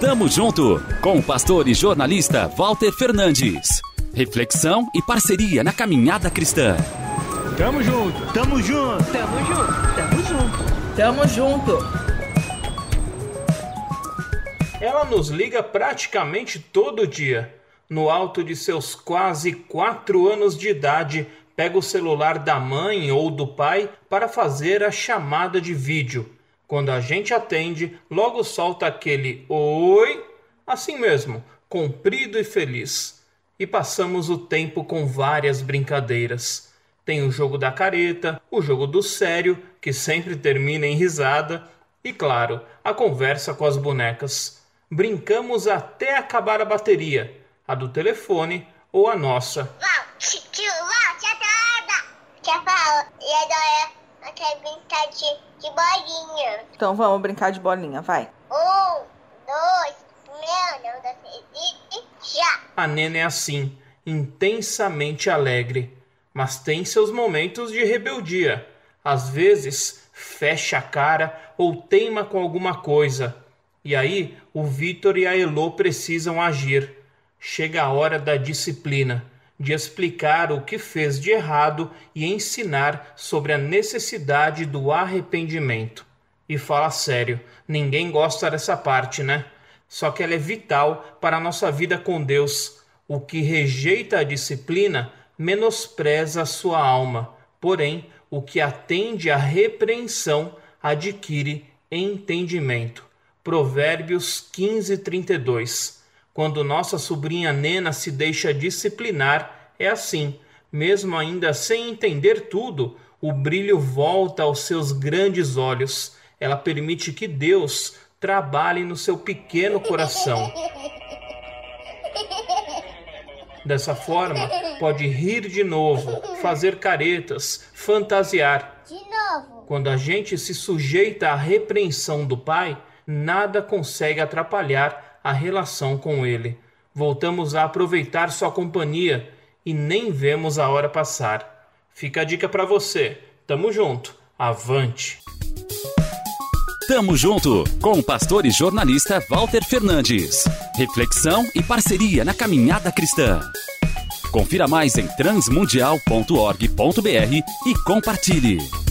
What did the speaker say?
Tamo junto com o pastor e jornalista Walter Fernandes. Reflexão e parceria na caminhada cristã. Tamo junto, tamo junto, tamo junto, tamo junto, tamo junto. Ela nos liga praticamente todo dia. No alto de seus quase quatro anos de idade, pega o celular da mãe ou do pai para fazer a chamada de vídeo. Quando a gente atende, logo solta aquele oi, assim mesmo, comprido e feliz. E passamos o tempo com várias brincadeiras. Tem o jogo da careta, o jogo do sério, que sempre termina em risada, e claro, a conversa com as bonecas. Brincamos até acabar a bateria, a do telefone ou a nossa. E agora eu quero brincar de, de bolinha. Então vamos brincar de bolinha, vai. Um, dois, meu, não, dois, e já. A Nena é assim, intensamente alegre, mas tem seus momentos de rebeldia. Às vezes fecha a cara ou teima com alguma coisa. E aí o Vitor e a Elo precisam agir. Chega a hora da disciplina de explicar o que fez de errado e ensinar sobre a necessidade do arrependimento. E fala sério, ninguém gosta dessa parte, né? Só que ela é vital para a nossa vida com Deus. O que rejeita a disciplina menospreza a sua alma, porém, o que atende à repreensão adquire entendimento. Provérbios 15, 32. Quando nossa sobrinha Nena se deixa disciplinar, é assim. Mesmo ainda sem entender tudo, o brilho volta aos seus grandes olhos. Ela permite que Deus trabalhe no seu pequeno coração. Dessa forma, pode rir de novo, fazer caretas, fantasiar. De novo. Quando a gente se sujeita à repreensão do Pai, nada consegue atrapalhar a relação com ele. Voltamos a aproveitar sua companhia e nem vemos a hora passar. Fica a dica para você. Tamo junto. Avante. Tamo junto com o pastor e jornalista Walter Fernandes. Reflexão e parceria na caminhada cristã. Confira mais em transmundial.org.br e compartilhe.